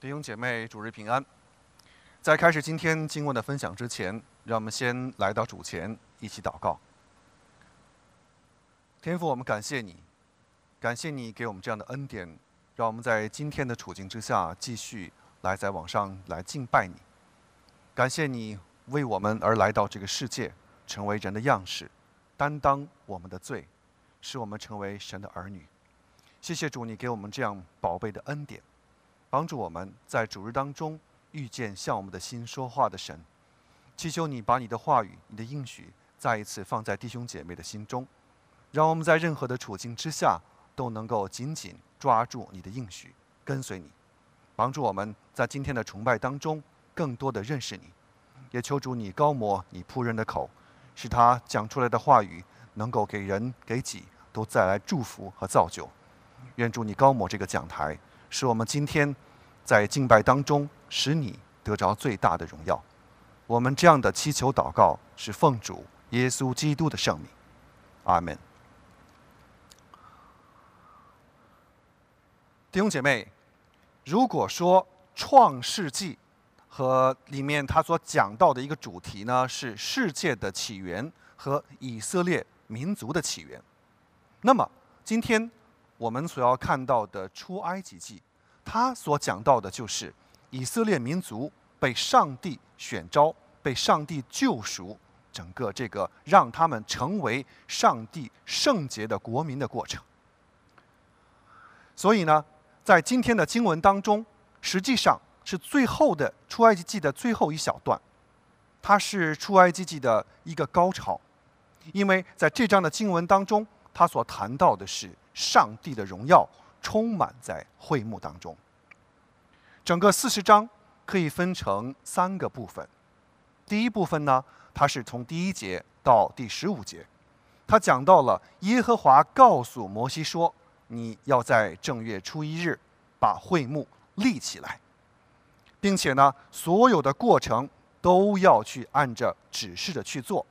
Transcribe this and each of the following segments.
弟兄姐妹，主日平安。在开始今天经文的分享之前，让我们先来到主前，一起祷告。天父，我们感谢你，感谢你给我们这样的恩典，让我们在今天的处境之下继续来在网上来敬拜你。感谢你为我们而来到这个世界，成为人的样式，担当我们的罪，使我们成为神的儿女。谢谢主，你给我们这样宝贝的恩典，帮助我们在主日当中遇见向我们的心说话的神。祈求你把你的话语、你的应许再一次放在弟兄姐妹的心中，让我们在任何的处境之下都能够紧紧抓住你的应许，跟随你，帮助我们在今天的崇拜当中更多的认识你。也求主你高摩你仆人的口，使他讲出来的话语能够给人给己都带来祝福和造就。愿主你高抹这个讲台，使我们今天在敬拜当中，使你得着最大的荣耀。我们这样的祈求祷告，是奉主耶稣基督的圣名，阿门。弟兄姐妹，如果说创世纪和里面他所讲到的一个主题呢，是世界的起源和以色列民族的起源，那么今天。我们所要看到的出埃及记，他所讲到的就是以色列民族被上帝选召、被上帝救赎，整个这个让他们成为上帝圣洁的国民的过程。所以呢，在今天的经文当中，实际上是最后的出埃及记的最后一小段，它是出埃及记的一个高潮，因为在这章的经文当中，他所谈到的是。上帝的荣耀充满在会幕当中。整个四十章可以分成三个部分。第一部分呢，它是从第一节到第十五节，它讲到了耶和华告诉摩西说：“你要在正月初一日把会幕立起来，并且呢，所有的过程都要去按着指示的去做，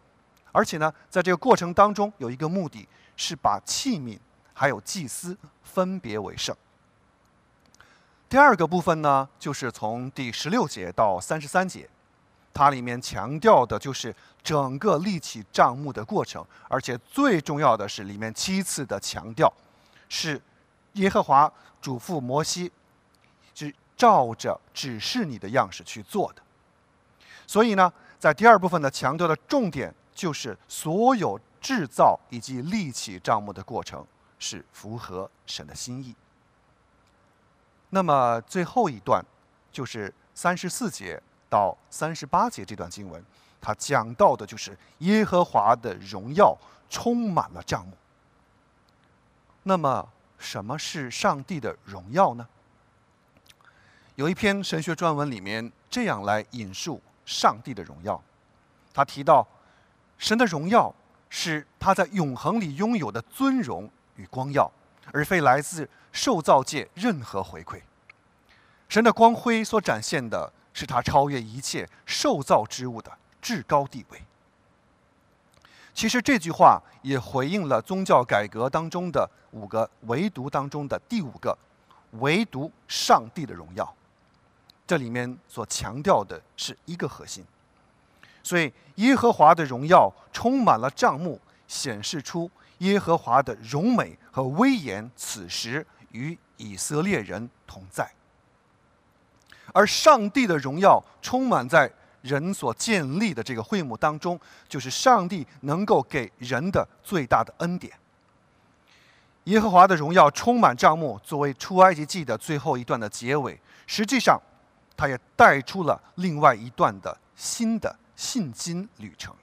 而且呢，在这个过程当中有一个目的是把器皿。”还有祭司分别为圣。第二个部分呢，就是从第十六节到三十三节，它里面强调的就是整个立起账目的过程，而且最重要的是里面七次的强调，是耶和华嘱咐摩西，是照着指示你的样式去做的。所以呢，在第二部分的强调的重点就是所有制造以及立起账目的过程。是符合神的心意。那么最后一段就是三十四节到三十八节这段经文，它讲到的就是耶和华的荣耀充满了帐幕。那么什么是上帝的荣耀呢？有一篇神学专文里面这样来引述上帝的荣耀，他提到神的荣耀是他在永恒里拥有的尊荣。与光耀，而非来自受造界任何回馈。神的光辉所展现的是他超越一切受造之物的至高地位。其实这句话也回应了宗教改革当中的五个唯独当中的第五个，唯独上帝的荣耀。这里面所强调的是一个核心。所以耶和华的荣耀充满了帐幕，显示出。耶和华的荣美和威严，此时与以色列人同在。而上帝的荣耀充满在人所建立的这个会幕当中，就是上帝能够给人的最大的恩典。耶和华的荣耀充满帐幕，作为出埃及记的最后一段的结尾，实际上，它也带出了另外一段的新的信心旅程。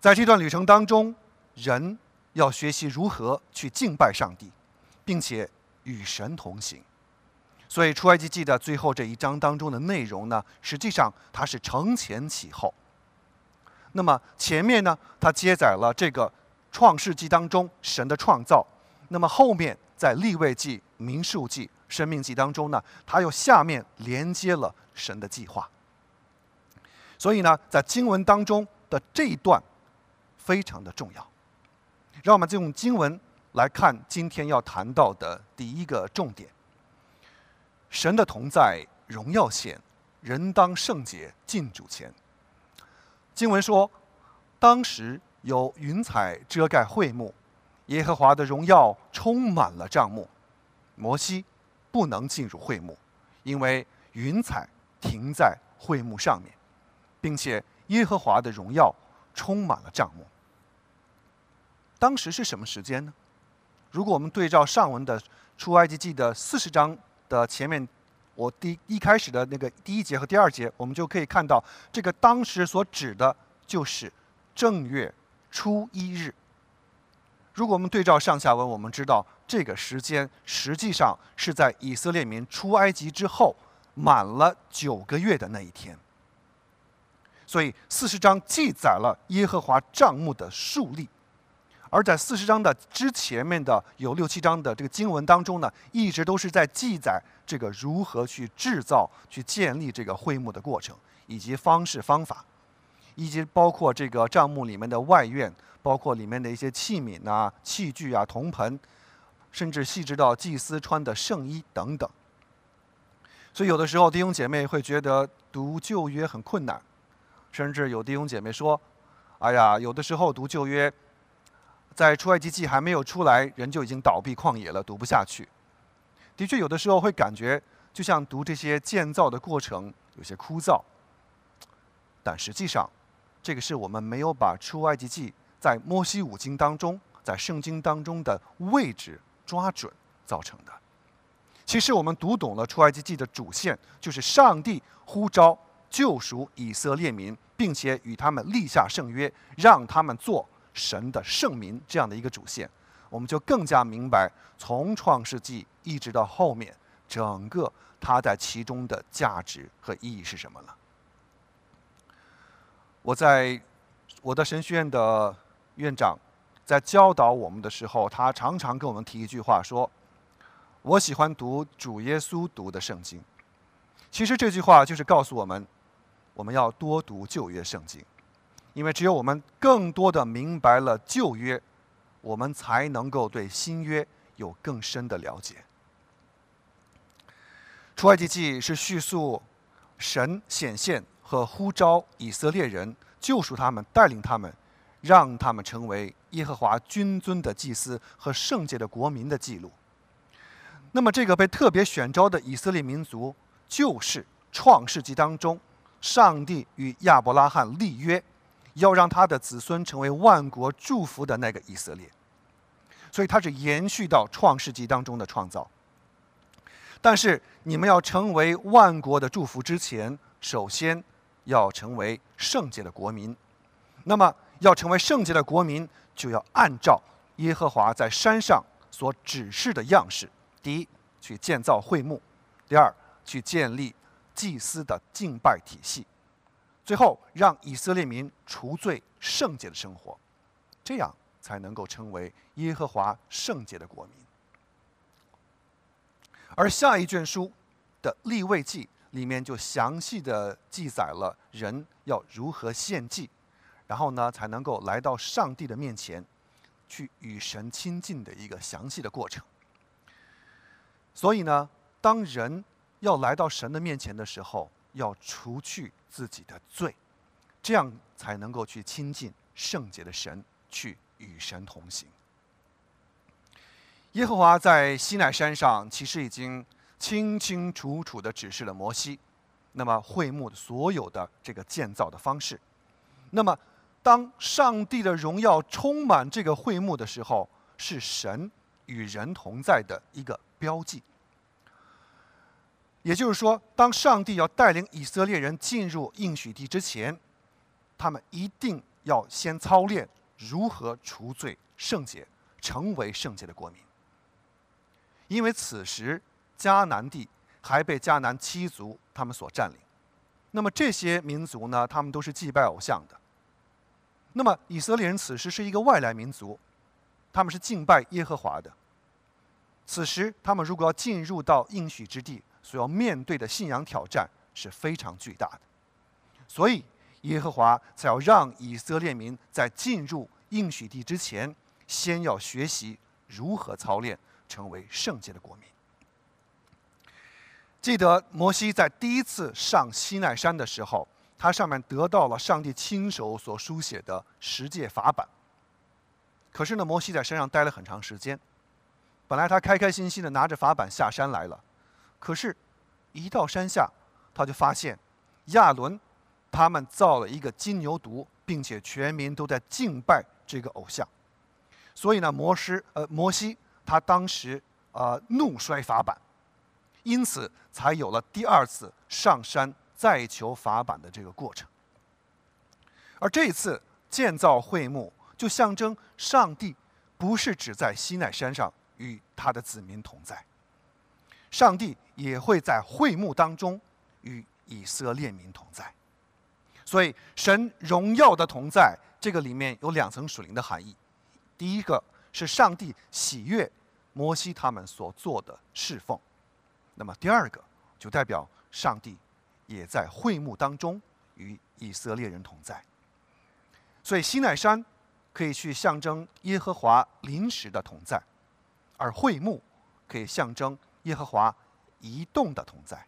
在这段旅程当中。人要学习如何去敬拜上帝，并且与神同行。所以出埃及记的最后这一章当中的内容呢，实际上它是承前启后。那么前面呢，它接载了这个创世纪当中神的创造；那么后面在立位记、民数记、生命记当中呢，它又下面连接了神的计划。所以呢，在经文当中的这一段非常的重要。让我们就用经文来看今天要谈到的第一个重点。神的同在，荣耀显，人当圣洁，进主前。经文说，当时有云彩遮盖会幕，耶和华的荣耀充满了帐幕，摩西不能进入会幕，因为云彩停在会幕上面，并且耶和华的荣耀充满了帐幕。当时是什么时间呢？如果我们对照上文的出埃及记的四十章的前面，我第一开始的那个第一节和第二节，我们就可以看到，这个当时所指的就是正月初一日。如果我们对照上下文，我们知道这个时间实际上是在以色列民出埃及之后满了九个月的那一天。所以四十章记载了耶和华帐幕的树立。而在四十章的之前面的有六七章的这个经文当中呢，一直都是在记载这个如何去制造、去建立这个会幕的过程，以及方式方法，以及包括这个帐幕里面的外院，包括里面的一些器皿啊、器具啊、铜盆，甚至细致到祭司穿的圣衣等等。所以有的时候弟兄姐妹会觉得读旧约很困难，甚至有弟兄姐妹说：“哎呀，有的时候读旧约。”在出埃及记还没有出来，人就已经倒闭旷野了，读不下去。的确，有的时候会感觉就像读这些建造的过程有些枯燥。但实际上，这个是我们没有把出埃及记在摩西五经当中，在圣经当中的位置抓准造成的。其实，我们读懂了出埃及记的主线，就是上帝呼召救赎以色列民，并且与他们立下圣约，让他们做。神的圣名这样的一个主线，我们就更加明白从创世纪一直到后面整个它在其中的价值和意义是什么了。我在我的神学院的院长在教导我们的时候，他常常跟我们提一句话说：“我喜欢读主耶稣读的圣经。”其实这句话就是告诉我们，我们要多读旧约圣经。因为只有我们更多的明白了旧约，我们才能够对新约有更深的了解。出埃及记是叙述神显现和呼召以色列人救赎他们、带领他们，让他们成为耶和华君尊的祭司和圣洁的国民的记录。那么，这个被特别选召的以色列民族，就是创世纪当中上帝与亚伯拉罕立约。要让他的子孙成为万国祝福的那个以色列，所以他是延续到创世纪当中的创造。但是你们要成为万国的祝福之前，首先要成为圣洁的国民。那么要成为圣洁的国民，就要按照耶和华在山上所指示的样式：第一，去建造会幕；第二，去建立祭司的敬拜体系。最后，让以色列民除罪圣洁的生活，这样才能够成为耶和华圣洁的国民。而下一卷书的立位记里面就详细的记载了人要如何献祭，然后呢才能够来到上帝的面前，去与神亲近的一个详细的过程。所以呢，当人要来到神的面前的时候，要除去。自己的罪，这样才能够去亲近圣洁的神，去与神同行。耶和华在西奈山上其实已经清清楚楚的指示了摩西，那么会幕的所有的这个建造的方式。那么，当上帝的荣耀充满这个会幕的时候，是神与人同在的一个标记。也就是说，当上帝要带领以色列人进入应许地之前，他们一定要先操练如何除罪圣洁，成为圣洁的国民。因为此时迦南地还被迦南七族他们所占领，那么这些民族呢，他们都是祭拜偶像的。那么以色列人此时是一个外来民族，他们是敬拜耶和华的。此时他们如果要进入到应许之地，所要面对的信仰挑战是非常巨大的，所以耶和华才要让以色列民在进入应许地之前，先要学习如何操练成为圣洁的国民。记得摩西在第一次上西奈山的时候，他上面得到了上帝亲手所书写的十诫法版。可是呢，摩西在山上待了很长时间。本来他开开心心的拿着法板下山来了，可是，一到山下，他就发现亚伦他们造了一个金牛犊，并且全民都在敬拜这个偶像。所以呢，摩师呃摩西他当时啊怒摔法板，因此才有了第二次上山再求法板的这个过程。而这一次建造会幕，就象征上帝不是只在西奈山上。与他的子民同在，上帝也会在会幕当中与以色列民同在。所以，神荣耀的同在，这个里面有两层属灵的含义。第一个是上帝喜悦摩西他们所做的侍奉，那么第二个就代表上帝也在会幕当中与以色列人同在。所以，西奈山可以去象征耶和华临时的同在。而会幕可以象征耶和华移动的同在，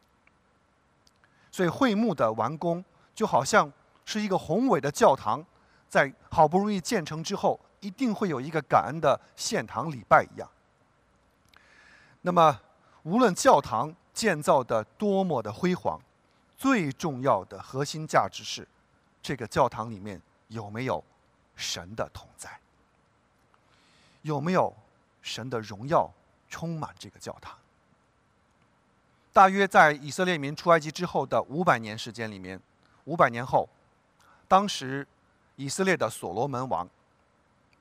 所以会幕的完工就好像是一个宏伟的教堂，在好不容易建成之后，一定会有一个感恩的献堂礼拜一样。那么，无论教堂建造的多么的辉煌，最重要的核心价值是，这个教堂里面有没有神的同在，有没有？神的荣耀充满这个教堂。大约在以色列民出埃及之后的五百年时间里面，五百年后，当时以色列的所罗门王，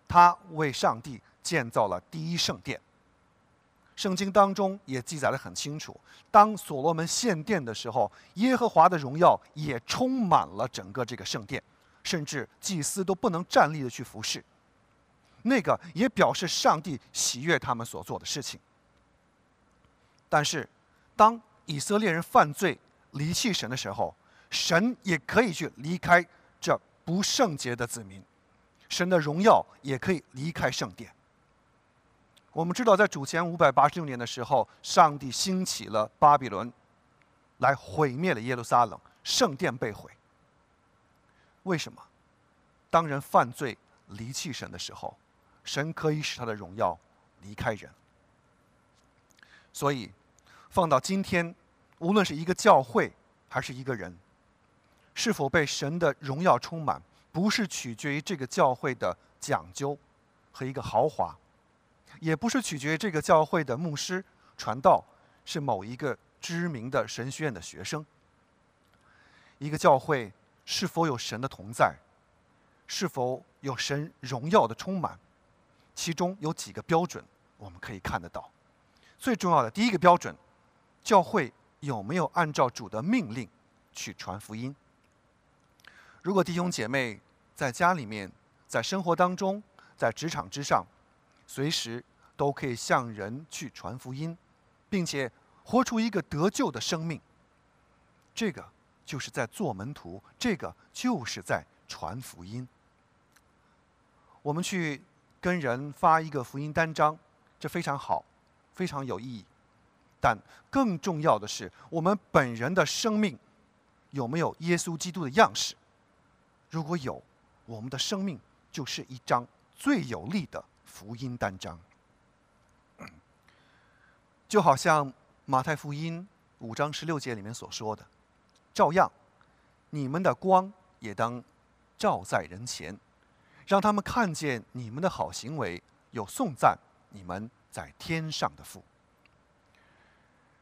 他为上帝建造了第一圣殿。圣经当中也记载的很清楚，当所罗门献殿的时候，耶和华的荣耀也充满了整个这个圣殿，甚至祭司都不能站立的去服侍。那个也表示上帝喜悦他们所做的事情。但是，当以色列人犯罪离弃神的时候，神也可以去离开这不圣洁的子民，神的荣耀也可以离开圣殿。我们知道，在主前五百八十六年的时候，上帝兴起了巴比伦，来毁灭了耶路撒冷，圣殿被毁。为什么？当人犯罪离弃神的时候，神可以使他的荣耀离开人，所以放到今天，无论是一个教会还是一个人，是否被神的荣耀充满，不是取决于这个教会的讲究和一个豪华，也不是取决于这个教会的牧师传道是某一个知名的神学院的学生。一个教会是否有神的同在，是否有神荣耀的充满？其中有几个标准，我们可以看得到。最重要的第一个标准，教会有没有按照主的命令去传福音？如果弟兄姐妹在家里面、在生活当中、在职场之上，随时都可以向人去传福音，并且活出一个得救的生命，这个就是在做门徒，这个就是在传福音。我们去。跟人发一个福音单张，这非常好，非常有意义。但更重要的是，我们本人的生命有没有耶稣基督的样式？如果有，我们的生命就是一张最有力的福音单张。就好像马太福音五章十六节里面所说的：“照样，你们的光也当照在人前。”让他们看见你们的好行为，有颂赞你们在天上的父。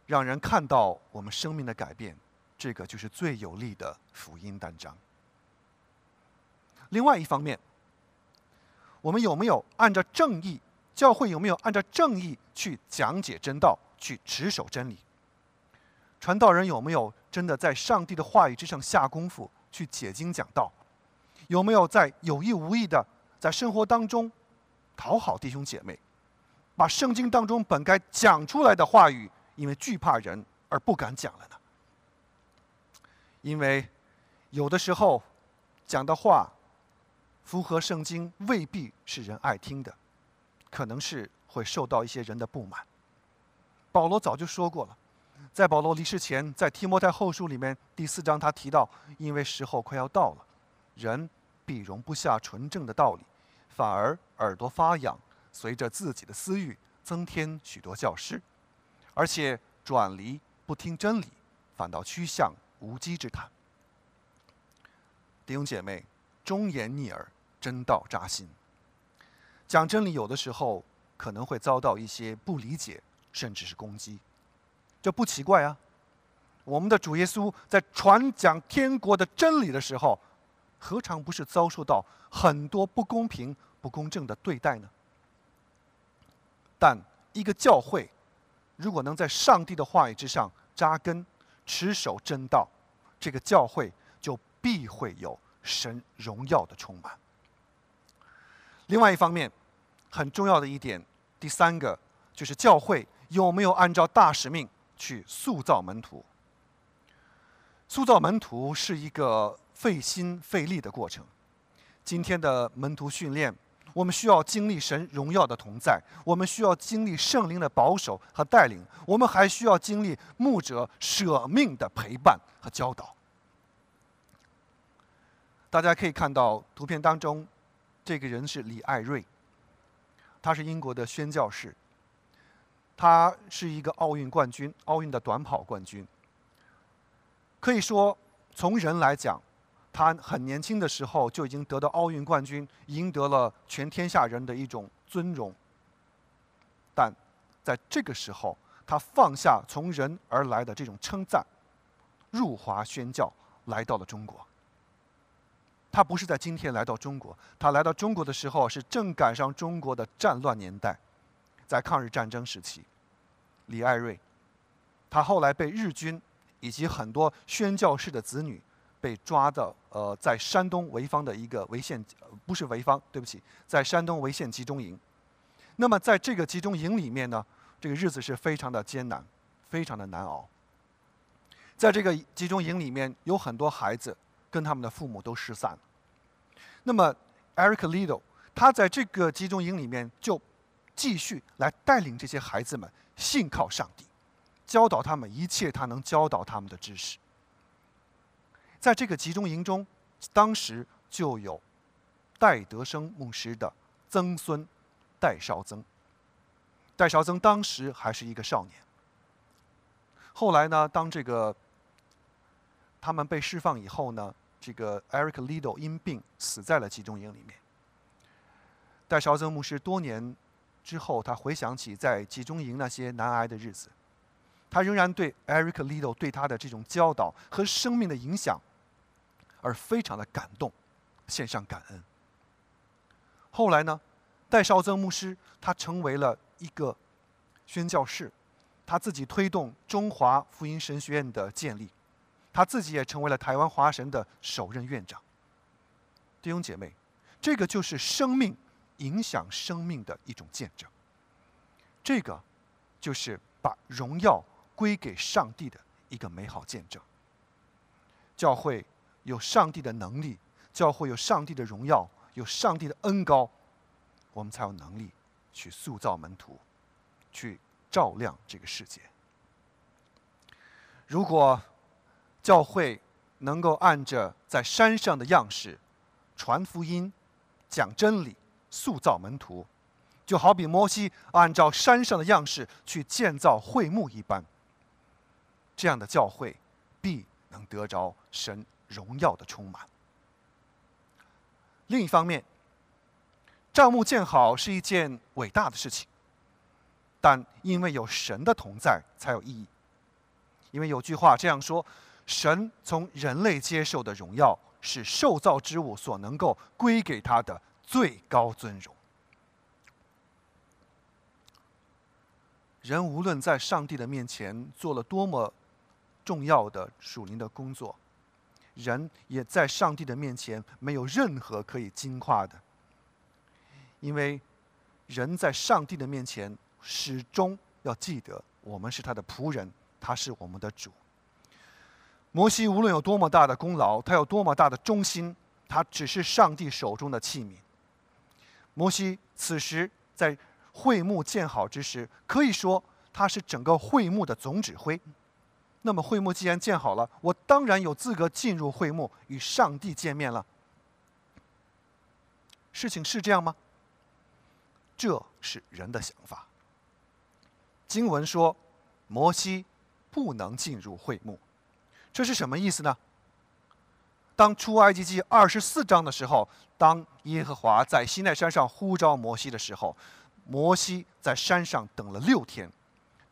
让人看到我们生命的改变，这个就是最有力的福音单章。另外一方面，我们有没有按照正义？教会有没有按照正义去讲解真道，去持守真理？传道人有没有真的在上帝的话语之上下功夫，去解经讲道？有没有在有意无意的在生活当中讨好弟兄姐妹，把圣经当中本该讲出来的话语，因为惧怕人而不敢讲了呢？因为有的时候讲的话符合圣经，未必是人爱听的，可能是会受到一些人的不满。保罗早就说过了，在保罗离世前，在提摩太后书里面第四章，他提到，因为时候快要到了，人必容不下纯正的道理，反而耳朵发痒，随着自己的私欲增添许多教师，而且转离不听真理，反倒趋向无稽之谈。弟兄姐妹，忠言逆耳，真道扎心。讲真理有的时候可能会遭到一些不理解，甚至是攻击。这不奇怪啊！我们的主耶稣在传讲天国的真理的时候，何尝不是遭受到很多不公平、不公正的对待呢？但一个教会如果能在上帝的话语之上扎根、持守真道，这个教会就必会有神荣耀的充满。另外一方面，很重要的一点，第三个就是教会有没有按照大使命。去塑造门徒。塑造门徒是一个费心费力的过程。今天的门徒训练，我们需要经历神荣耀的同在，我们需要经历圣灵的保守和带领，我们还需要经历牧者舍命的陪伴和教导。大家可以看到图片当中，这个人是李艾瑞，他是英国的宣教士。他是一个奥运冠军，奥运的短跑冠军。可以说，从人来讲，他很年轻的时候就已经得到奥运冠军，赢得了全天下人的一种尊荣。但在这个时候，他放下从人而来的这种称赞，入华宣教，来到了中国。他不是在今天来到中国，他来到中国的时候是正赶上中国的战乱年代。在抗日战争时期，李艾瑞，他后来被日军以及很多宣教士的子女被抓到呃，在山东潍坊的一个潍县，不是潍坊，对不起，在山东潍县集中营。那么在这个集中营里面呢，这个日子是非常的艰难，非常的难熬。在这个集中营里面，有很多孩子跟他们的父母都失散了。那么，Eric Lido，他在这个集中营里面就。继续来带领这些孩子们信靠上帝，教导他们一切他能教导他们的知识。在这个集中营中，当时就有戴德生牧师的曾孙戴绍曾。戴绍曾当时还是一个少年。后来呢，当这个他们被释放以后呢，这个 Eric Lido 因病死在了集中营里面。戴绍曾牧师多年。之后，他回想起在集中营那些难挨的日子，他仍然对 Eric Lido 对他的这种教导和生命的影响，而非常的感动，献上感恩。后来呢，戴绍曾牧师他成为了一个宣教士，他自己推动中华福音神学院的建立，他自己也成为了台湾华神的首任院长。弟兄姐妹，这个就是生命。影响生命的一种见证，这个就是把荣耀归给上帝的一个美好见证。教会有上帝的能力，教会有上帝的荣耀，有上帝的恩高，我们才有能力去塑造门徒，去照亮这个世界。如果教会能够按着在山上的样式传福音、讲真理。塑造门徒，就好比摩西按照山上的样式去建造会幕一般。这样的教会必能得着神荣耀的充满。另一方面，帐幕建好是一件伟大的事情，但因为有神的同在才有意义。因为有句话这样说：“神从人类接受的荣耀，是受造之物所能够归给他的。”最高尊荣。人无论在上帝的面前做了多么重要的属灵的工作，人也在上帝的面前没有任何可以惊夸的，因为人在上帝的面前始终要记得，我们是他的仆人，他是我们的主。摩西无论有多么大的功劳，他有多么大的忠心，他只是上帝手中的器皿。摩西此时在会幕建好之时，可以说他是整个会幕的总指挥。那么会幕既然建好了，我当然有资格进入会幕与上帝见面了。事情是这样吗？这是人的想法。经文说，摩西不能进入会幕，这是什么意思呢？当出埃及记二十四章的时候，当耶和华在西奈山上呼召摩西的时候，摩西在山上等了六天。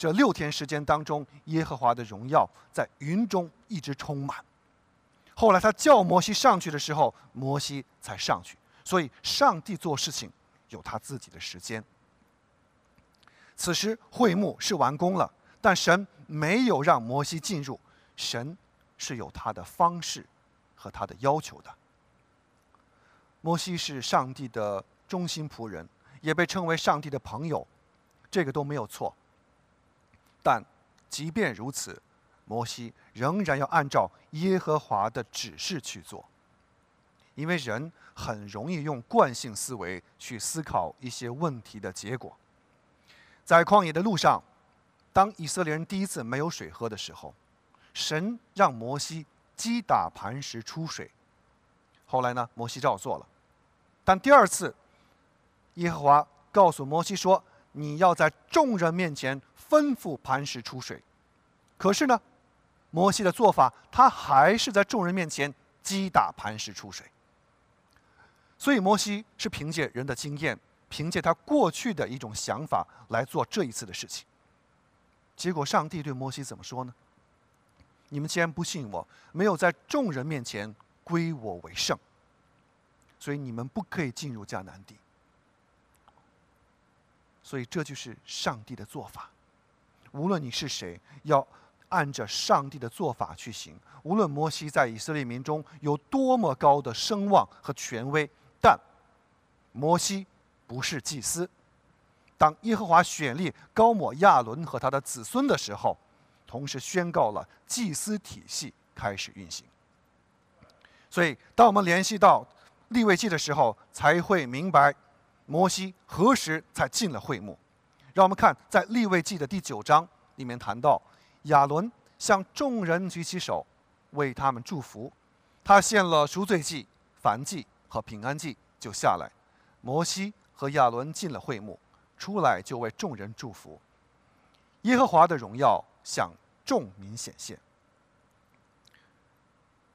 这六天时间当中，耶和华的荣耀在云中一直充满。后来他叫摩西上去的时候，摩西才上去。所以，上帝做事情有他自己的时间。此时会幕是完工了，但神没有让摩西进入，神是有他的方式和他的要求的。摩西是上帝的忠心仆人，也被称为上帝的朋友，这个都没有错。但即便如此，摩西仍然要按照耶和华的指示去做，因为人很容易用惯性思维去思考一些问题的结果。在旷野的路上，当以色列人第一次没有水喝的时候，神让摩西击打磐石出水。后来呢，摩西照做了，但第二次，耶和华告诉摩西说：“你要在众人面前。”吩咐磐石出水，可是呢，摩西的做法，他还是在众人面前击打磐石出水。所以摩西是凭借人的经验，凭借他过去的一种想法来做这一次的事情。结果上帝对摩西怎么说呢？你们既然不信我，没有在众人面前归我为圣，所以你们不可以进入迦南地。所以这就是上帝的做法。无论你是谁，要按着上帝的做法去行。无论摩西在以色列民中有多么高的声望和权威，但摩西不是祭司。当耶和华选立高抹亚伦和他的子孙的时候，同时宣告了祭司体系开始运行。所以，当我们联系到立位记的时候，才会明白摩西何时才进了会幕。让我们看，在立位记的第九章里面谈到，亚伦向众人举起手，为他们祝福。他献了赎罪祭、燔祭和平安祭，就下来。摩西和亚伦进了会幕，出来就为众人祝福。耶和华的荣耀向众民显现。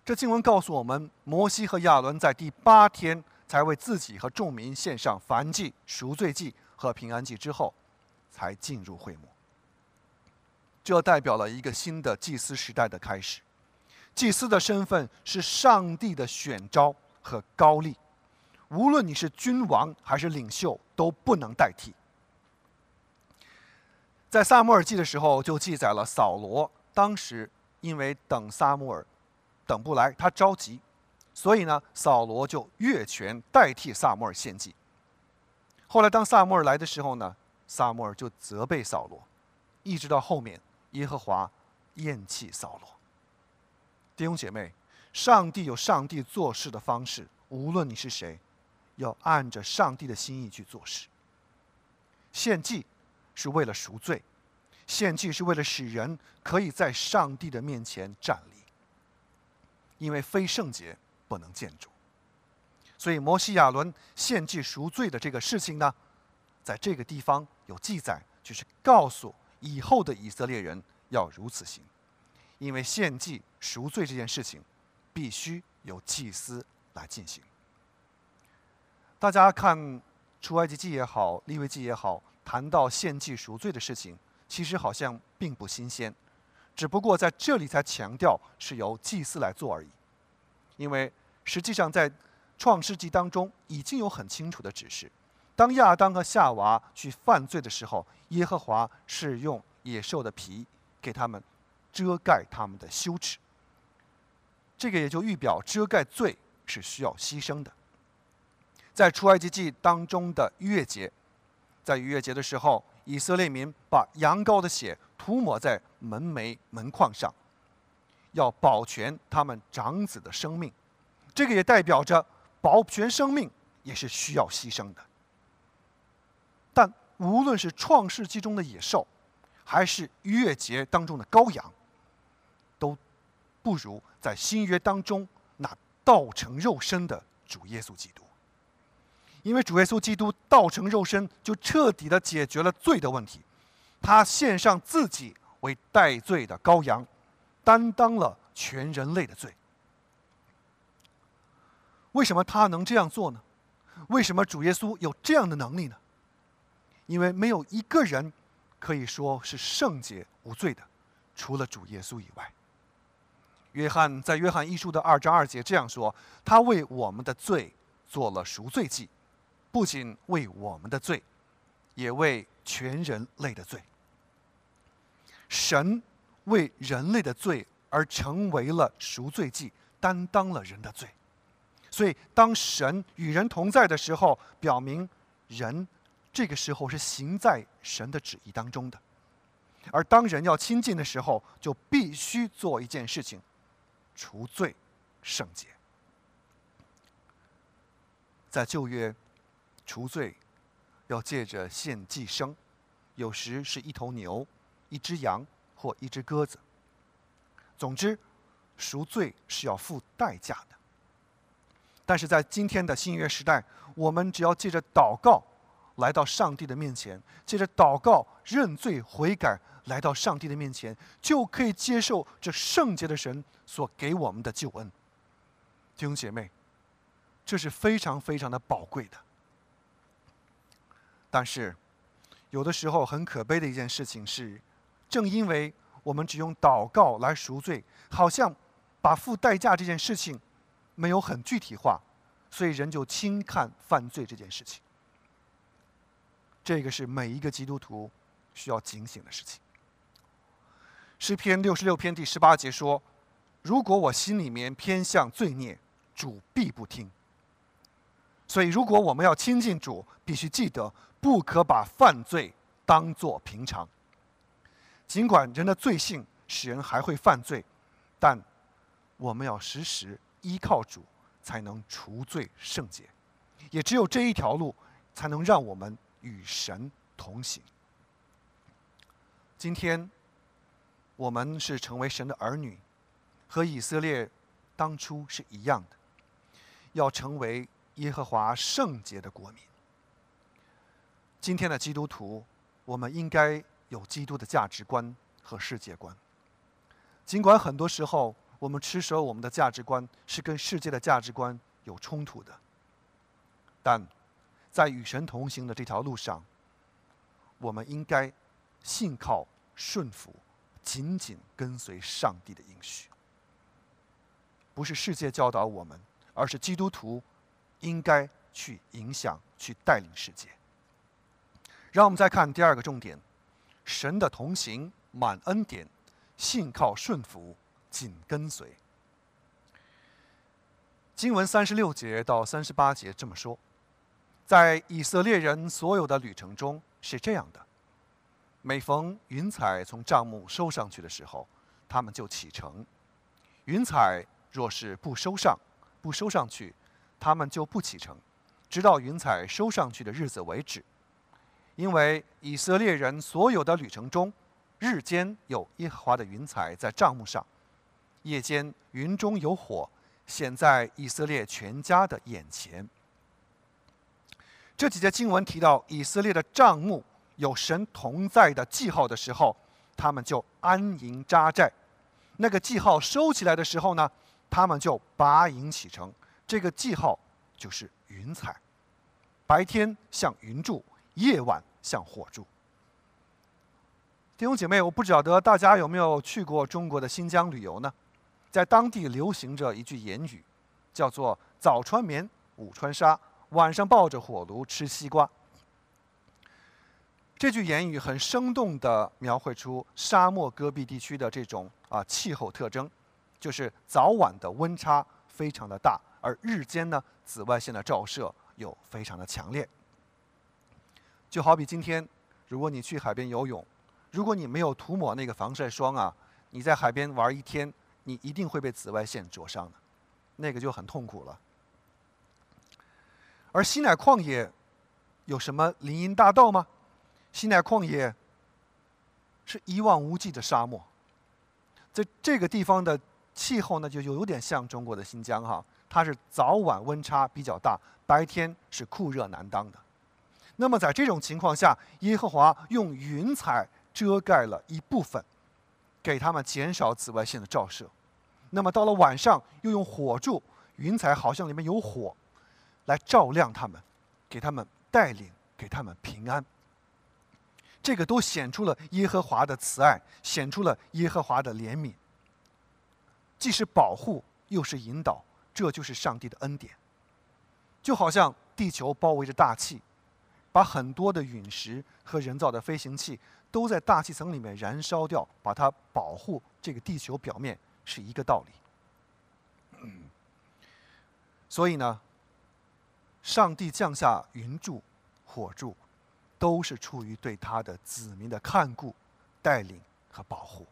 这经文告诉我们，摩西和亚伦在第八天才为自己和众民献上燔祭、赎罪祭和平安祭之后。才进入会幕，这代表了一个新的祭司时代的开始。祭司的身份是上帝的选召和高丽，无论你是君王还是领袖，都不能代替。在萨摩尔记的时候，就记载了扫罗当时因为等萨摩尔等不来，他着急，所以呢，扫罗就越权代替萨摩尔献祭。后来当萨摩尔来的时候呢？萨摩尔就责备扫罗，一直到后面，耶和华厌弃扫罗。弟兄姐妹，上帝有上帝做事的方式，无论你是谁，要按着上帝的心意去做事。献祭是为了赎罪，献祭是为了使人可以在上帝的面前站立，因为非圣洁不能见主。所以摩西亚伦献祭赎罪的这个事情呢？在这个地方有记载，就是告诉以后的以色列人要如此行，因为献祭赎罪这件事情，必须由祭司来进行。大家看出埃及记也好，利未记也好，谈到献祭赎罪的事情，其实好像并不新鲜，只不过在这里才强调是由祭司来做而已，因为实际上在创世纪当中已经有很清楚的指示。当亚当和夏娃去犯罪的时候，耶和华是用野兽的皮给他们遮盖他们的羞耻。这个也就预表遮盖罪是需要牺牲的。在出埃及记当中的逾越节，在逾越节的时候，以色列民把羊羔的血涂抹在门楣门框上，要保全他们长子的生命。这个也代表着保全生命也是需要牺牲的。但无论是创世纪中的野兽，还是逾越节当中的羔羊，都不如在新约当中那道成肉身的主耶稣基督。因为主耶稣基督道成肉身，就彻底的解决了罪的问题。他献上自己为代罪的羔羊，担当了全人类的罪。为什么他能这样做呢？为什么主耶稣有这样的能力呢？因为没有一个人可以说是圣洁无罪的，除了主耶稣以外。约翰在约翰一书的二章二节这样说：“他为我们的罪做了赎罪祭。”不仅为我们的罪，也为全人类的罪。神为人类的罪而成为了赎罪祭，担当了人的罪。所以，当神与人同在的时候，表明人这个时候是行在神的旨意当中的。而当人要亲近的时候，就必须做一件事情：除罪圣洁。在旧约。除罪要借着献祭牲，有时是一头牛、一只羊或一只鸽子。总之，赎罪是要付代价的。但是在今天的新约时代，我们只要借着祷告来到上帝的面前，借着祷告认罪悔改来到上帝的面前，就可以接受这圣洁的神所给我们的救恩。弟兄姐妹，这是非常非常的宝贵的。但是，有的时候很可悲的一件事情是，正因为我们只用祷告来赎罪，好像把付代价这件事情没有很具体化，所以人就轻看犯罪这件事情。这个是每一个基督徒需要警醒的事情。诗篇六十六篇第十八节说：“如果我心里面偏向罪孽，主必不听。”所以，如果我们要亲近主，必须记得。不可把犯罪当作平常。尽管人的罪性使人还会犯罪，但我们要时时依靠主，才能除罪圣洁。也只有这一条路，才能让我们与神同行。今天，我们是成为神的儿女，和以色列当初是一样的，要成为耶和华圣洁的国民。今天的基督徒，我们应该有基督的价值观和世界观。尽管很多时候我们持守我们的价值观是跟世界的价值观有冲突的，但在与神同行的这条路上，我们应该信靠、顺服、紧紧跟随上帝的应许。不是世界教导我们，而是基督徒应该去影响、去带领世界。让我们再看第二个重点：神的同行满恩典，信靠顺服紧跟随。经文三十六节到三十八节这么说：在以色列人所有的旅程中是这样的，每逢云彩从帐幕收上去的时候，他们就启程；云彩若是不收上、不收上去，他们就不启程，直到云彩收上去的日子为止。因为以色列人所有的旅程中，日间有耶和华的云彩在帐幕上，夜间云中有火显在以色列全家的眼前。这几节经文提到以色列的帐幕有神同在的记号的时候，他们就安营扎寨；那个记号收起来的时候呢，他们就拔营启程。这个记号就是云彩，白天像云柱，夜晚。像火烛。弟兄姐妹，我不晓得大家有没有去过中国的新疆旅游呢？在当地流行着一句言语，叫做“早穿棉，午穿纱，晚上抱着火炉吃西瓜”。这句言语很生动地描绘出沙漠戈壁地区的这种啊气候特征，就是早晚的温差非常的大，而日间呢，紫外线的照射又非常的强烈。就好比今天，如果你去海边游泳，如果你没有涂抹那个防晒霜啊，你在海边玩一天，你一定会被紫外线灼伤的，那个就很痛苦了。而西乃旷野有什么林荫大道吗？西乃旷野是一望无际的沙漠，在这个地方的气候呢就有点像中国的新疆哈，它是早晚温差比较大，白天是酷热难当的。那么在这种情况下，耶和华用云彩遮盖了一部分，给他们减少紫外线的照射。那么到了晚上，又用火柱，云彩好像里面有火，来照亮他们，给他们带领，给他们平安。这个都显出了耶和华的慈爱，显出了耶和华的怜悯。既是保护，又是引导，这就是上帝的恩典。就好像地球包围着大气。把很多的陨石和人造的飞行器都在大气层里面燃烧掉，把它保护这个地球表面是一个道理。所以呢，上帝降下云柱、火柱，都是出于对他的子民的看顾、带领和保护。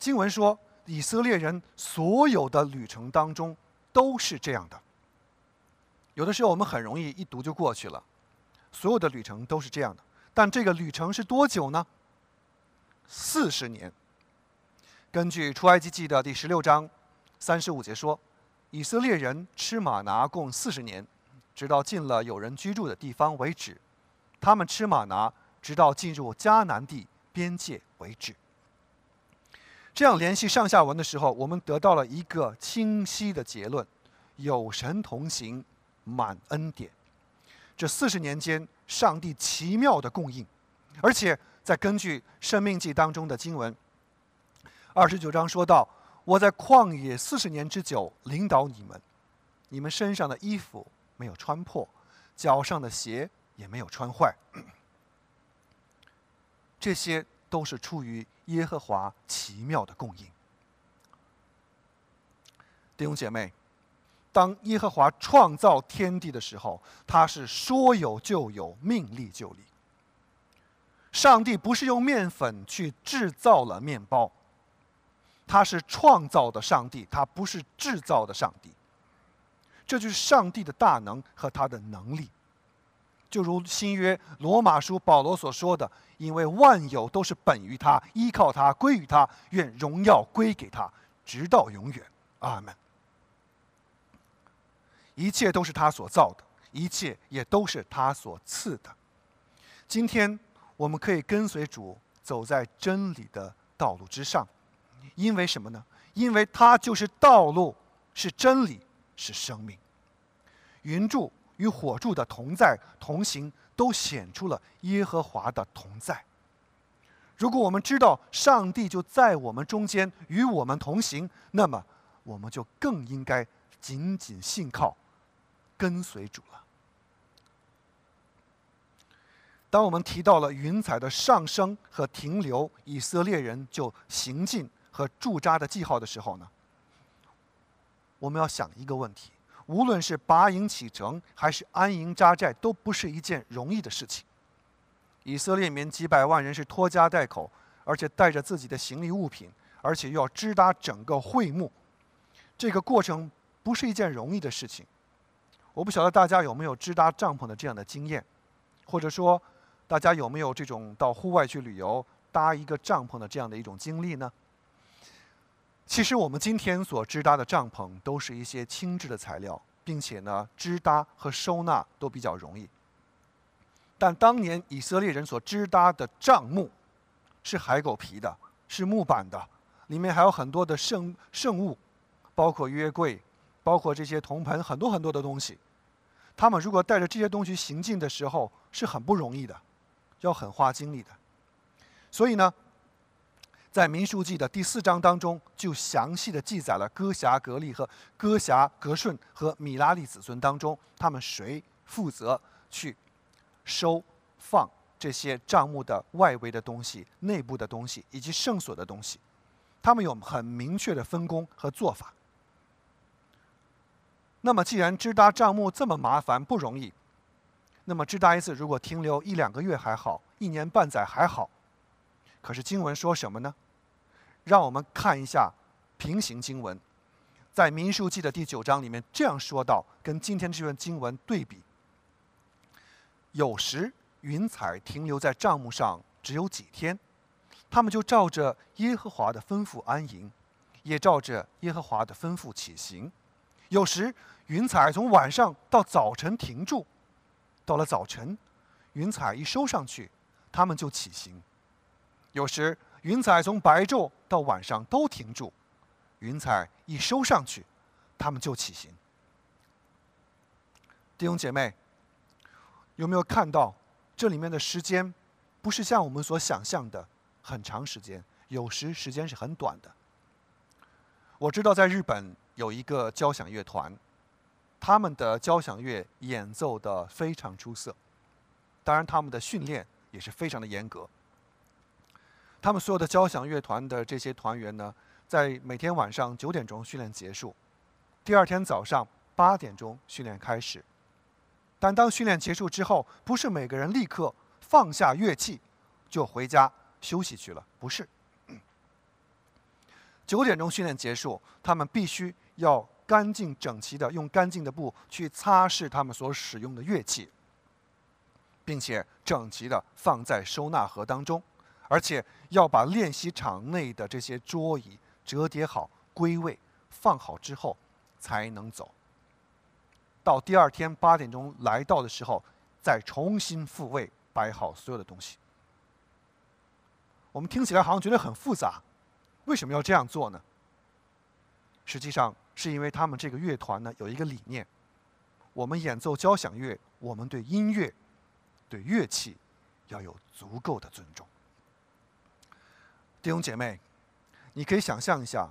经文说，以色列人所有的旅程当中都是这样的。有的时候我们很容易一读就过去了，所有的旅程都是这样的。但这个旅程是多久呢？四十年。根据出埃及记的第十六章三十五节说，以色列人吃玛拿共四十年，直到进了有人居住的地方为止。他们吃玛拿，直到进入迦南地边界为止。这样联系上下文的时候，我们得到了一个清晰的结论：有神同行。满恩典，这四十年间，上帝奇妙的供应，而且在根据《生命记》当中的经文，二十九章说到：“我在旷野四十年之久，领导你们，你们身上的衣服没有穿破，脚上的鞋也没有穿坏。”这些都是出于耶和华奇妙的供应，弟兄姐妹。当耶和华创造天地的时候，他是说有就有，命立就立。上帝不是用面粉去制造了面包，他是创造的上帝，他不是制造的上帝。这就是上帝的大能和他的能力。就如新约罗马书保罗所说的：“因为万有都是本于他，依靠他，归于他，愿荣耀归给他，直到永远。”阿门。一切都是他所造的，一切也都是他所赐的。今天我们可以跟随主走在真理的道路之上，因为什么呢？因为他就是道路，是真理，是生命。云柱与火柱的同在同行，都显出了耶和华的同在。如果我们知道上帝就在我们中间与我们同行，那么我们就更应该紧紧信靠。跟随主了。当我们提到了云彩的上升和停留，以色列人就行进和驻扎的记号的时候呢，我们要想一个问题：无论是拔营启程，还是安营扎寨，都不是一件容易的事情。以色列民几百万人是拖家带口，而且带着自己的行李物品，而且又要支搭整个会幕，这个过程不是一件容易的事情。我不晓得大家有没有支搭帐篷的这样的经验，或者说，大家有没有这种到户外去旅游搭一个帐篷的这样的一种经历呢？其实我们今天所支搭的帐篷都是一些轻质的材料，并且呢，支搭和收纳都比较容易。但当年以色列人所支搭的帐幕是海狗皮的，是木板的，里面还有很多的圣圣物，包括约柜。包括这些铜盆，很多很多的东西，他们如果带着这些东西行进的时候，是很不容易的，要很花精力的。所以呢，在民书记的第四章当中，就详细的记载了哥辖、格利和哥辖、格顺和米拉利子孙当中，他们谁负责去收放这些账目的外围的东西、内部的东西以及圣所的东西，他们有很明确的分工和做法。那么，既然支搭账目这么麻烦不容易，那么支搭一次如果停留一两个月还好，一年半载还好。可是经文说什么呢？让我们看一下平行经文，在民数记的第九章里面这样说到，跟今天这段经文对比：有时云彩停留在账目上只有几天，他们就照着耶和华的吩咐安营，也照着耶和华的吩咐起行。有时云彩从晚上到早晨停住，到了早晨，云彩一收上去，他们就起行。有时云彩从白昼到晚上都停住，云彩一收上去，他们就起行。弟兄姐妹，有没有看到这里面的时间，不是像我们所想象的很长时间，有时时间是很短的。我知道在日本有一个交响乐团，他们的交响乐演奏的非常出色，当然他们的训练也是非常的严格。他们所有的交响乐团的这些团员呢，在每天晚上九点钟训练结束，第二天早上八点钟训练开始。但当训练结束之后，不是每个人立刻放下乐器就回家休息去了，不是。九点钟训练结束，他们必须要干净整齐的用干净的布去擦拭他们所使用的乐器，并且整齐的放在收纳盒当中。而且要把练习场内的这些桌椅折叠好、归位、放好之后，才能走。到第二天八点钟来到的时候，再重新复位，摆好所有的东西。我们听起来好像觉得很复杂，为什么要这样做呢？实际上是因为他们这个乐团呢有一个理念：我们演奏交响乐，我们对音乐、对乐器要有足够的尊重。弟兄姐妹，你可以想象一下，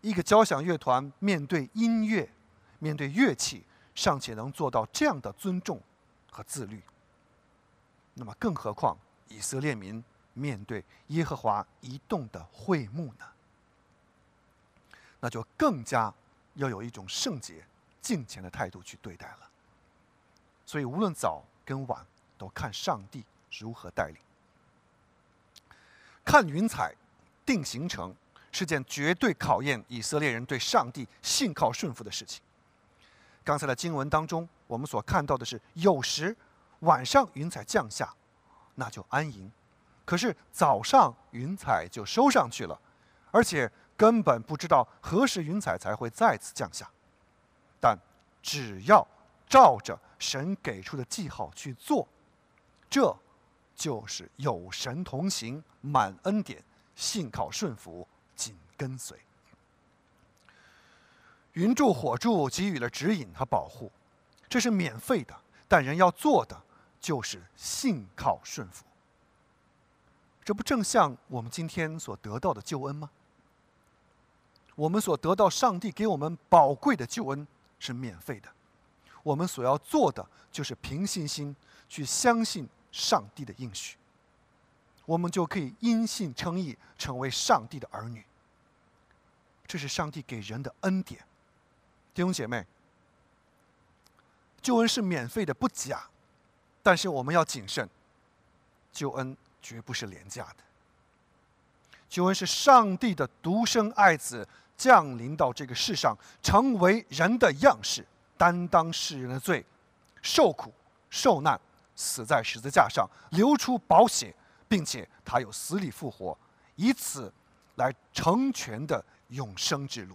一个交响乐团面对音乐、面对乐器，尚且能做到这样的尊重和自律，那么更何况以色列民面对耶和华移动的会幕呢？那就更加要有一种圣洁、敬虔的态度去对待了。所以，无论早跟晚，都看上帝如何带领。看云彩定行程是件绝对考验以色列人对上帝信靠顺服的事情。刚才的经文当中，我们所看到的是，有时晚上云彩降下，那就安营；可是早上云彩就收上去了，而且根本不知道何时云彩才会再次降下。但只要照着神给出的记号去做，这。就是有神同行，满恩典，信靠顺服，紧跟随。云柱火柱给予了指引和保护，这是免费的，但人要做的就是信靠顺服。这不正像我们今天所得到的救恩吗？我们所得到上帝给我们宝贵的救恩是免费的，我们所要做的就是凭信心去相信。上帝的应许，我们就可以因信称义，成为上帝的儿女。这是上帝给人的恩典，弟兄姐妹。救恩是免费的，不假，但是我们要谨慎。救恩绝不是廉价的。救恩是上帝的独生爱子降临到这个世上，成为人的样式，担当世人的罪，受苦受难。死在十字架上，流出宝血，并且他有死里复活，以此来成全的永生之路。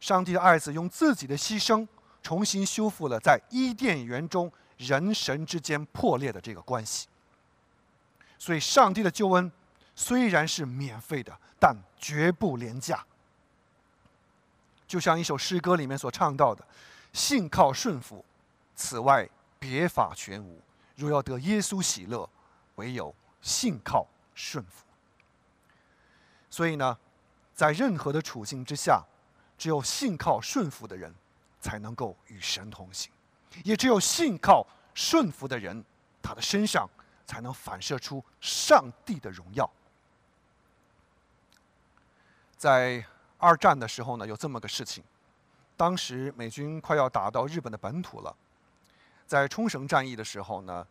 上帝的爱子用自己的牺牲，重新修复了在伊甸园中人神之间破裂的这个关系。所以，上帝的救恩虽然是免费的，但绝不廉价。就像一首诗歌里面所唱到的：“信靠顺服，此外。”别法全无，若要得耶稣喜乐，唯有信靠顺服。所以呢，在任何的处境之下，只有信靠顺服的人，才能够与神同行；也只有信靠顺服的人，他的身上才能反射出上帝的荣耀。在二战的时候呢，有这么个事情，当时美军快要打到日本的本土了。在冲绳战役的时候呢，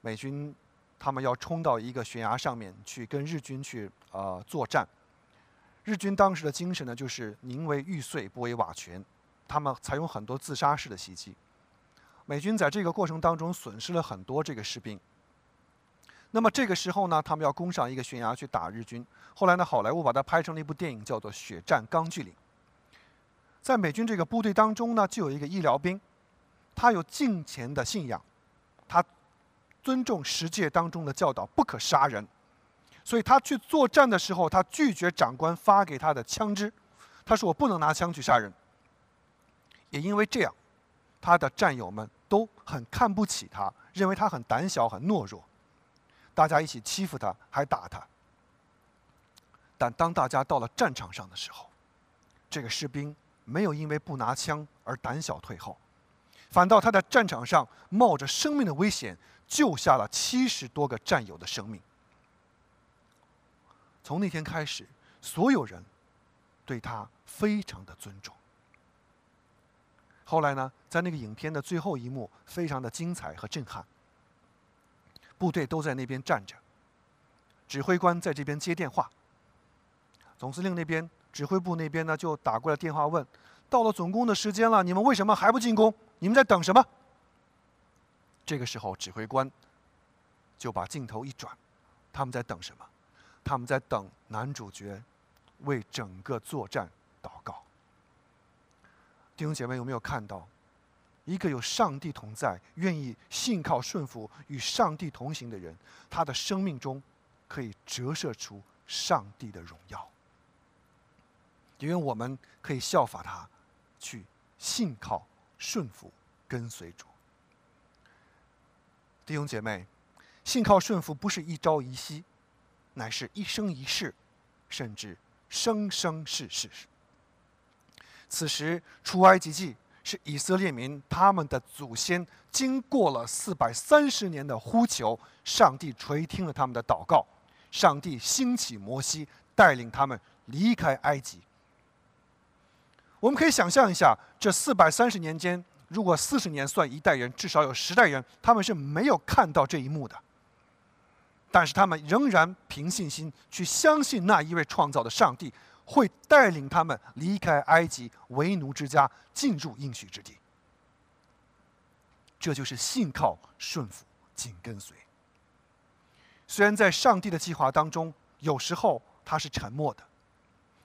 美军他们要冲到一个悬崖上面去跟日军去呃作战。日军当时的精神呢，就是宁为玉碎不为瓦全，他们采用很多自杀式的袭击。美军在这个过程当中损失了很多这个士兵。那么这个时候呢，他们要攻上一个悬崖去打日军。后来呢，好莱坞把它拍成了一部电影，叫做《血战钢锯岭》。在美军这个部队当中呢，就有一个医疗兵，他有敬虔的信仰，他尊重十诫当中的教导，不可杀人。所以他去作战的时候，他拒绝长官发给他的枪支，他说：“我不能拿枪去杀人。”也因为这样，他的战友们都很看不起他，认为他很胆小、很懦弱。大家一起欺负他，还打他。但当大家到了战场上的时候，这个士兵没有因为不拿枪而胆小退后，反倒他在战场上冒着生命的危险，救下了七十多个战友的生命。从那天开始，所有人对他非常的尊重。后来呢，在那个影片的最后一幕，非常的精彩和震撼。部队都在那边站着，指挥官在这边接电话。总司令那边，指挥部那边呢，就打过来电话问：“到了总攻的时间了，你们为什么还不进攻？你们在等什么？”这个时候，指挥官就把镜头一转，他们在等什么？他们在等男主角为整个作战祷告。弟兄姐妹，有没有看到一个有上帝同在、愿意信靠顺服、与上帝同行的人，他的生命中可以折射出上帝的荣耀？因为我们可以效法他，去信靠顺服、跟随主。弟兄姐妹，信靠顺服不是一朝一夕。乃是一生一世，甚至生生世世。此时出埃及记是以色列民他们的祖先经过了四百三十年的呼求，上帝垂听了他们的祷告，上帝兴起摩西带领他们离开埃及。我们可以想象一下，这四百三十年间，如果四十年算一代人，至少有十代人，他们是没有看到这一幕的。但是他们仍然凭信心去相信那一位创造的上帝会带领他们离开埃及为奴之家，进入应许之地。这就是信靠、顺服、紧跟随。虽然在上帝的计划当中，有时候他是沉默的，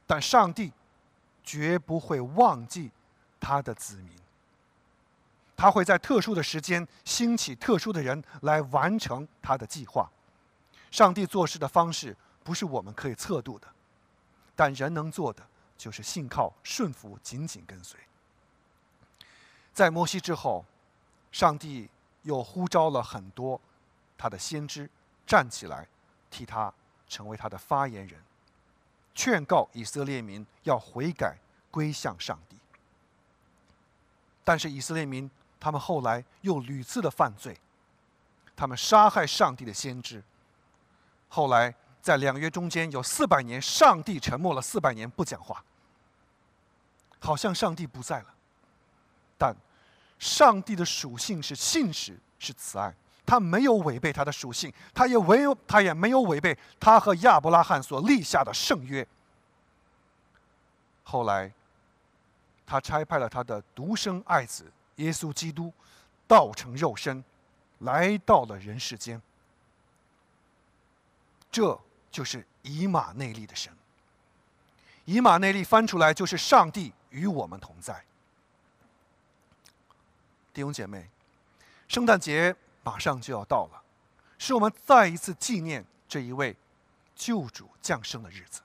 但上帝绝不会忘记他的子民。他会在特殊的时间兴起特殊的人来完成他的计划。上帝做事的方式不是我们可以测度的，但人能做的就是信靠、顺服、紧紧跟随。在摩西之后，上帝又呼召了很多他的先知站起来，替他成为他的发言人，劝告以色列民要悔改归向上帝。但是以色列民他们后来又屡次的犯罪，他们杀害上帝的先知。后来，在两约中间有四百年，上帝沉默了四百年不讲话，好像上帝不在了。但上帝的属性是信实，是慈爱，他没有违背他的属性，他也唯有他也没有违背他和亚伯拉罕所立下的圣约。后来，他差派了他的独生爱子耶稣基督，道成肉身，来到了人世间。这就是以马内利的神。以马内利翻出来就是上帝与我们同在。弟兄姐妹，圣诞节马上就要到了，是我们再一次纪念这一位救主降生的日子。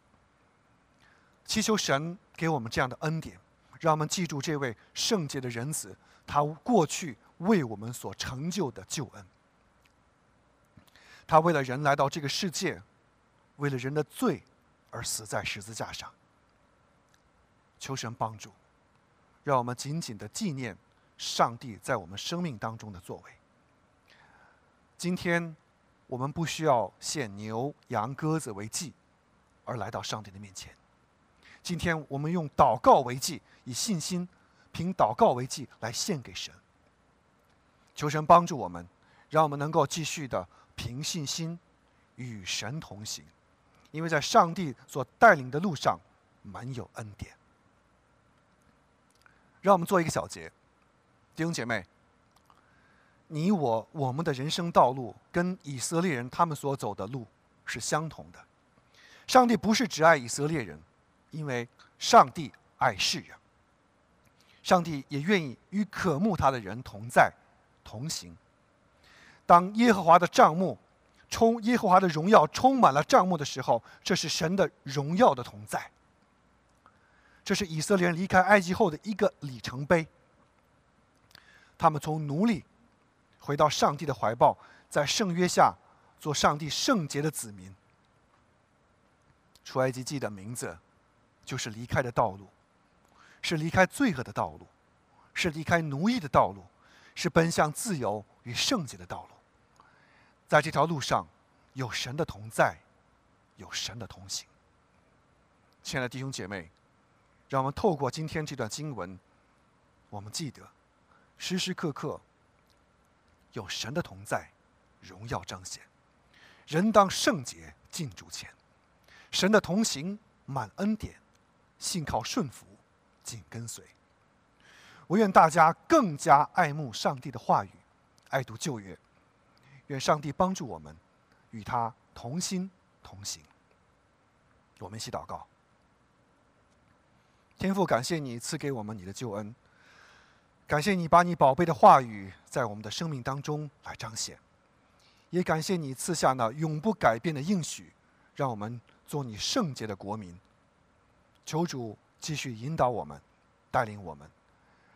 祈求神给我们这样的恩典，让我们记住这位圣洁的人子，他过去为我们所成就的救恩。他为了人来到这个世界，为了人的罪而死在十字架上。求神帮助，让我们紧紧的纪念上帝在我们生命当中的作为。今天我们不需要献牛羊鸽子为祭，而来到上帝的面前。今天我们用祷告为祭，以信心凭祷告为祭来献给神。求神帮助我们，让我们能够继续的。凭信心与神同行，因为在上帝所带领的路上满有恩典。让我们做一个小结，弟兄姐妹，你我我们的人生道路跟以色列人他们所走的路是相同的。上帝不是只爱以色列人，因为上帝爱世人。上帝也愿意与渴慕他的人同在、同行。当耶和华的帐幕充耶和华的荣耀充满了帐幕的时候，这是神的荣耀的同在。这是以色列人离开埃及后的一个里程碑。他们从奴隶回到上帝的怀抱，在圣约下做上帝圣洁的子民。出埃及记的名字就是离开的道路。是离开罪恶的道路，是离开奴役的道路，是奔向自由与圣洁的道路。在这条路上，有神的同在，有神的同行。亲爱的弟兄姐妹，让我们透过今天这段经文，我们记得时时刻刻有神的同在，荣耀彰显。人当圣洁，敬主前。神的同行，满恩典，信靠顺服。紧跟随，我愿大家更加爱慕上帝的话语，爱读旧约。愿上帝帮助我们，与他同心同行。我们一起祷告：天父，感谢你赐给我们你的救恩，感谢你把你宝贝的话语在我们的生命当中来彰显，也感谢你赐下那永不改变的应许，让我们做你圣洁的国民。求主。继续引导我们，带领我们，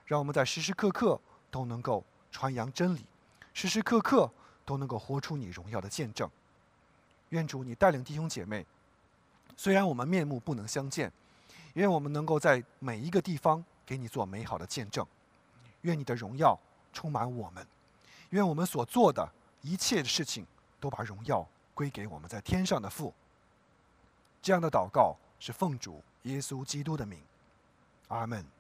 让我们在时时刻刻都能够传扬真理，时时刻刻都能够活出你荣耀的见证。愿主你带领弟兄姐妹，虽然我们面目不能相见，愿我们能够在每一个地方给你做美好的见证。愿你的荣耀充满我们，愿我们所做的一切的事情都把荣耀归给我们在天上的父。这样的祷告是奉主。耶稣基督的名，阿门。